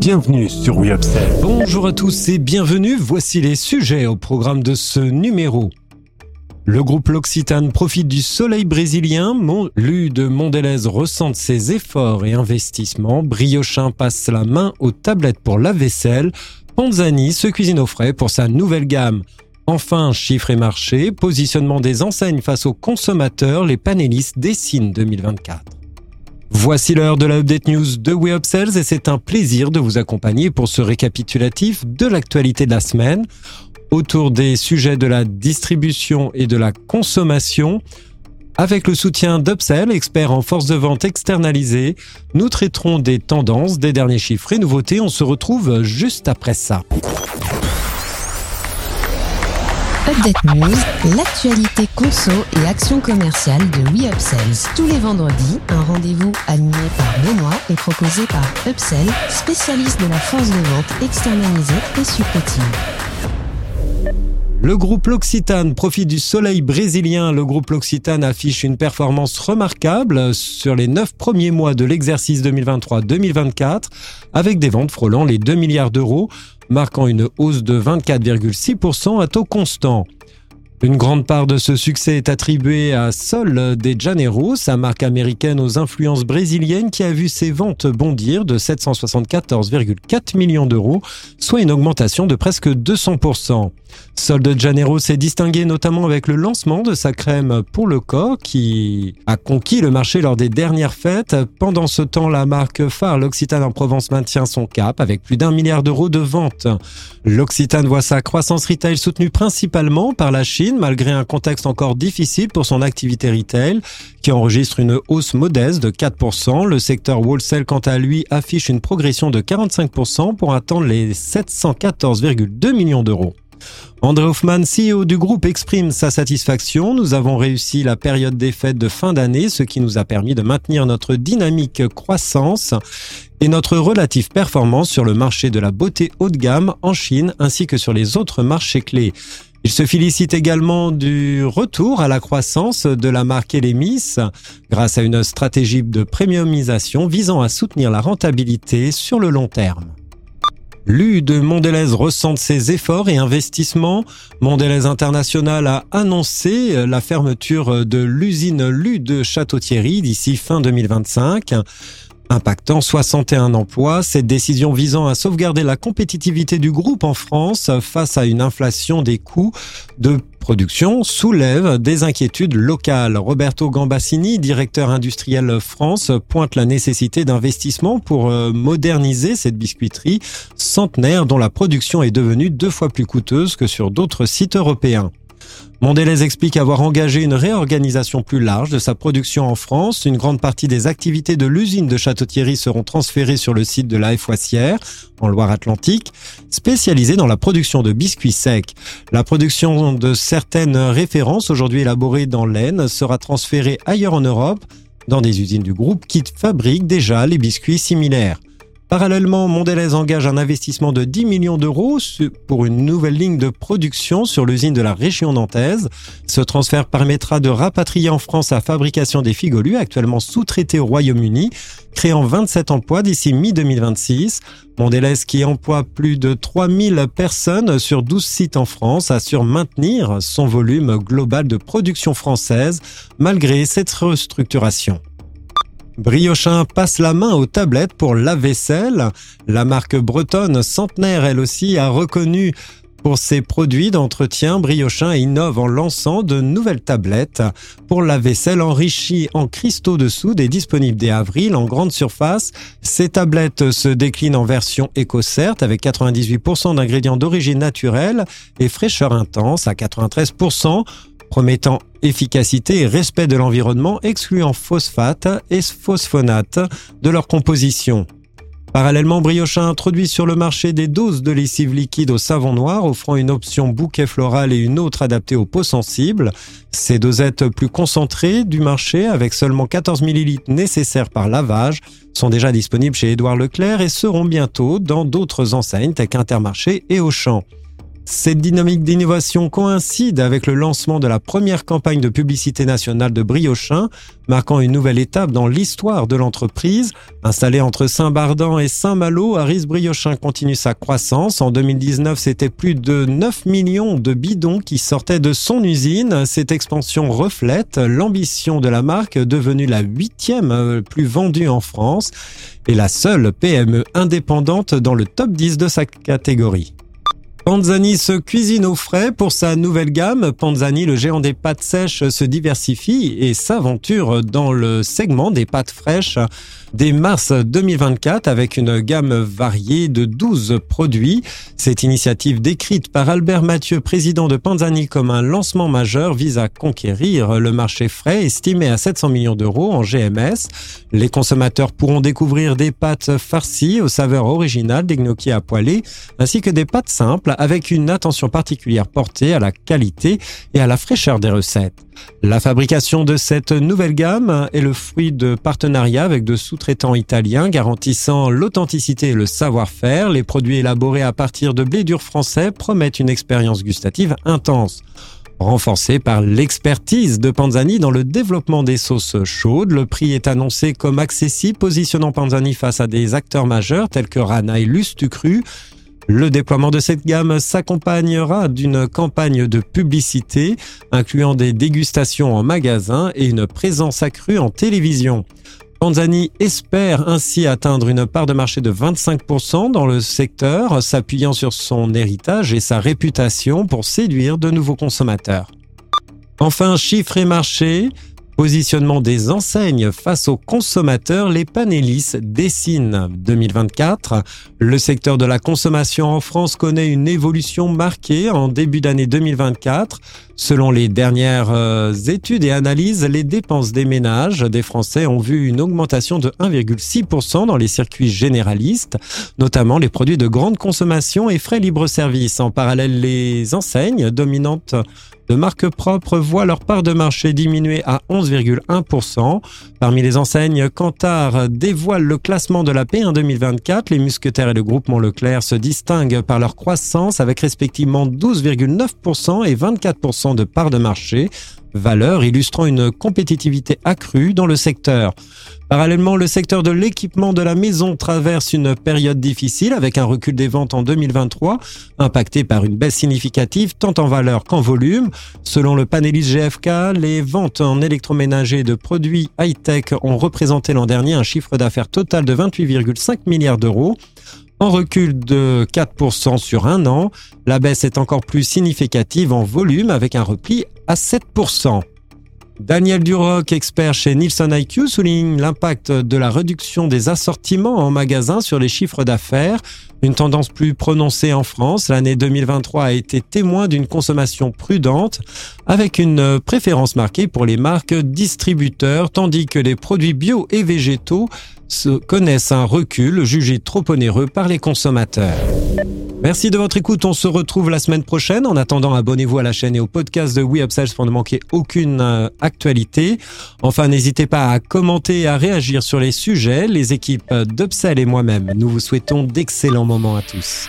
Bienvenue sur WeUpsell. Bonjour à tous et bienvenue. Voici les sujets au programme de ce numéro. Le groupe L'Occitane profite du soleil brésilien. Lu de Mondelez ressent ses efforts et investissements. Briochin passe la main aux tablettes pour la vaisselle. Ponzani se cuisine au frais pour sa nouvelle gamme. Enfin, chiffres et marchés, positionnement des enseignes face aux consommateurs, les panélistes dessinent 2024. Voici l'heure de la Update News de We Upsells et c'est un plaisir de vous accompagner pour ce récapitulatif de l'actualité de la semaine autour des sujets de la distribution et de la consommation. Avec le soutien d'Upsell, expert en force de vente externalisée, nous traiterons des tendances, des derniers chiffres et nouveautés. On se retrouve juste après ça. Update News, l'actualité conso et action commerciale de WeUpsells. Tous les vendredis, un rendez-vous animé par Benoît et proposé par Upsell, spécialiste de la force de vente externalisée et supplétive. Le groupe L'Occitane profite du soleil brésilien. Le groupe L'Occitane affiche une performance remarquable sur les neuf premiers mois de l'exercice 2023-2024 avec des ventes frôlant les 2 milliards d'euros, marquant une hausse de 24,6% à taux constant. Une grande part de ce succès est attribuée à Sol de Janeiro, sa marque américaine aux influences brésiliennes qui a vu ses ventes bondir de 774,4 millions d'euros, soit une augmentation de presque 200%. Sol de Janeiro s'est distingué notamment avec le lancement de sa crème pour le corps qui a conquis le marché lors des dernières fêtes. Pendant ce temps, la marque phare L'Occitane en Provence maintient son cap avec plus d'un milliard d'euros de ventes. L'Occitane voit sa croissance retail soutenue principalement par la Chine malgré un contexte encore difficile pour son activité retail qui enregistre une hausse modeste de 4%. Le secteur wholesale quant à lui affiche une progression de 45% pour atteindre les 714,2 millions d'euros. André Hoffman, CEO du groupe, exprime sa satisfaction. Nous avons réussi la période des fêtes de fin d'année, ce qui nous a permis de maintenir notre dynamique croissance et notre relative performance sur le marché de la beauté haut de gamme en Chine ainsi que sur les autres marchés clés. Il se félicite également du retour à la croissance de la marque Elemis grâce à une stratégie de premiumisation visant à soutenir la rentabilité sur le long terme. L'U de Mondelez ressent ses efforts et investissements. Mondelez International a annoncé la fermeture de l'usine Lu de Château-Thierry d'ici fin 2025 impactant 61 emplois. Cette décision visant à sauvegarder la compétitivité du groupe en France face à une inflation des coûts de production soulève des inquiétudes locales. Roberto Gambassini, directeur industriel France, pointe la nécessité d'investissement pour euh, moderniser cette biscuiterie centenaire dont la production est devenue deux fois plus coûteuse que sur d'autres sites européens. Mondelez explique avoir engagé une réorganisation plus large de sa production en France. Une grande partie des activités de l'usine de Château-Thierry seront transférées sur le site de la Foissière, en Loire-Atlantique, spécialisée dans la production de biscuits secs. La production de certaines références aujourd'hui élaborées dans l'Aisne sera transférée ailleurs en Europe, dans des usines du groupe qui fabriquent déjà les biscuits similaires. Parallèlement, Mondelez engage un investissement de 10 millions d'euros pour une nouvelle ligne de production sur l'usine de la région nantaise. Ce transfert permettra de rapatrier en France la fabrication des figolus actuellement sous-traités au Royaume-Uni, créant 27 emplois d'ici mi-2026. Mondelez, qui emploie plus de 3000 personnes sur 12 sites en France, assure maintenir son volume global de production française malgré cette restructuration. Briochin passe la main aux tablettes pour la vaisselle. La marque bretonne Centenaire, elle aussi, a reconnu pour ses produits d'entretien, Briochin innove en lançant de nouvelles tablettes pour la vaisselle enrichie en cristaux de soude et disponible dès avril en grande surface. Ces tablettes se déclinent en version EcoCert avec 98% d'ingrédients d'origine naturelle et fraîcheur intense à 93% promettant efficacité et respect de l'environnement, excluant phosphate et phosphonate de leur composition. Parallèlement, Briochin introduit sur le marché des doses de lessive liquide au savon noir, offrant une option bouquet floral et une autre adaptée aux peaux sensibles. Ces dosettes plus concentrées du marché, avec seulement 14 ml nécessaires par lavage, sont déjà disponibles chez Édouard Leclerc et seront bientôt dans d'autres enseignes telles qu'Intermarché et Auchan. Cette dynamique d'innovation coïncide avec le lancement de la première campagne de publicité nationale de Briochin, marquant une nouvelle étape dans l'histoire de l'entreprise. Installée entre Saint-Bardan et Saint-Malo, Aris Briochin continue sa croissance. En 2019, c'était plus de 9 millions de bidons qui sortaient de son usine. Cette expansion reflète l'ambition de la marque, devenue la huitième euh, plus vendue en France et la seule PME indépendante dans le top 10 de sa catégorie. Panzani se cuisine au frais pour sa nouvelle gamme. Panzani, le géant des pâtes sèches, se diversifie et s'aventure dans le segment des pâtes fraîches dès mars 2024 avec une gamme variée de 12 produits. Cette initiative décrite par Albert Mathieu, président de Panzani comme un lancement majeur vise à conquérir le marché frais estimé à 700 millions d'euros en GMS. Les consommateurs pourront découvrir des pâtes farcies aux saveurs originales, des gnocchis à poêler ainsi que des pâtes simples avec une attention particulière portée à la qualité et à la fraîcheur des recettes. La fabrication de cette nouvelle gamme est le fruit de partenariats avec de sous-traitants italiens garantissant l'authenticité et le savoir-faire. Les produits élaborés à partir de blé dur français promettent une expérience gustative intense. Renforcée par l'expertise de Panzani dans le développement des sauces chaudes, le prix est annoncé comme accessible, positionnant Panzani face à des acteurs majeurs tels que Rana et Lustucru. Le déploiement de cette gamme s'accompagnera d'une campagne de publicité incluant des dégustations en magasin et une présence accrue en télévision. Panzani espère ainsi atteindre une part de marché de 25% dans le secteur, s'appuyant sur son héritage et sa réputation pour séduire de nouveaux consommateurs. Enfin, chiffre et marché, Positionnement des enseignes face aux consommateurs, les Panélis dessinent 2024. Le secteur de la consommation en France connaît une évolution marquée en début d'année 2024. Selon les dernières euh, études et analyses, les dépenses des ménages des Français ont vu une augmentation de 1,6% dans les circuits généralistes, notamment les produits de grande consommation et frais libre-service. En parallèle, les enseignes dominantes de marques propres voient leur part de marché diminuer à 11,1%. Parmi les enseignes, Kantar dévoile le classement de la paix en 2024. Les Musquetaires et le groupement Leclerc se distinguent par leur croissance avec respectivement 12,9% et 24% de part de marché, valeur illustrant une compétitivité accrue dans le secteur. Parallèlement, le secteur de l'équipement de la maison traverse une période difficile avec un recul des ventes en 2023, impacté par une baisse significative tant en valeur qu'en volume. Selon le panélis GFK, les ventes en électroménager de produits high-tech ont représenté l'an dernier un chiffre d'affaires total de 28,5 milliards d'euros. En recul de 4% sur un an, la baisse est encore plus significative en volume avec un repli à 7%. Daniel Duroc, expert chez Nielsen IQ, souligne l'impact de la réduction des assortiments en magasin sur les chiffres d'affaires, une tendance plus prononcée en France. L'année 2023 a été témoin d'une consommation prudente, avec une préférence marquée pour les marques distributeurs, tandis que les produits bio et végétaux connaissent un recul jugé trop onéreux par les consommateurs. Merci de votre écoute. On se retrouve la semaine prochaine. En attendant, abonnez-vous à la chaîne et au podcast de WeUpsells pour ne manquer aucune euh, actualité. Enfin, n'hésitez pas à commenter et à réagir sur les sujets. Les équipes d'Upsell et moi-même, nous vous souhaitons d'excellents moments à tous.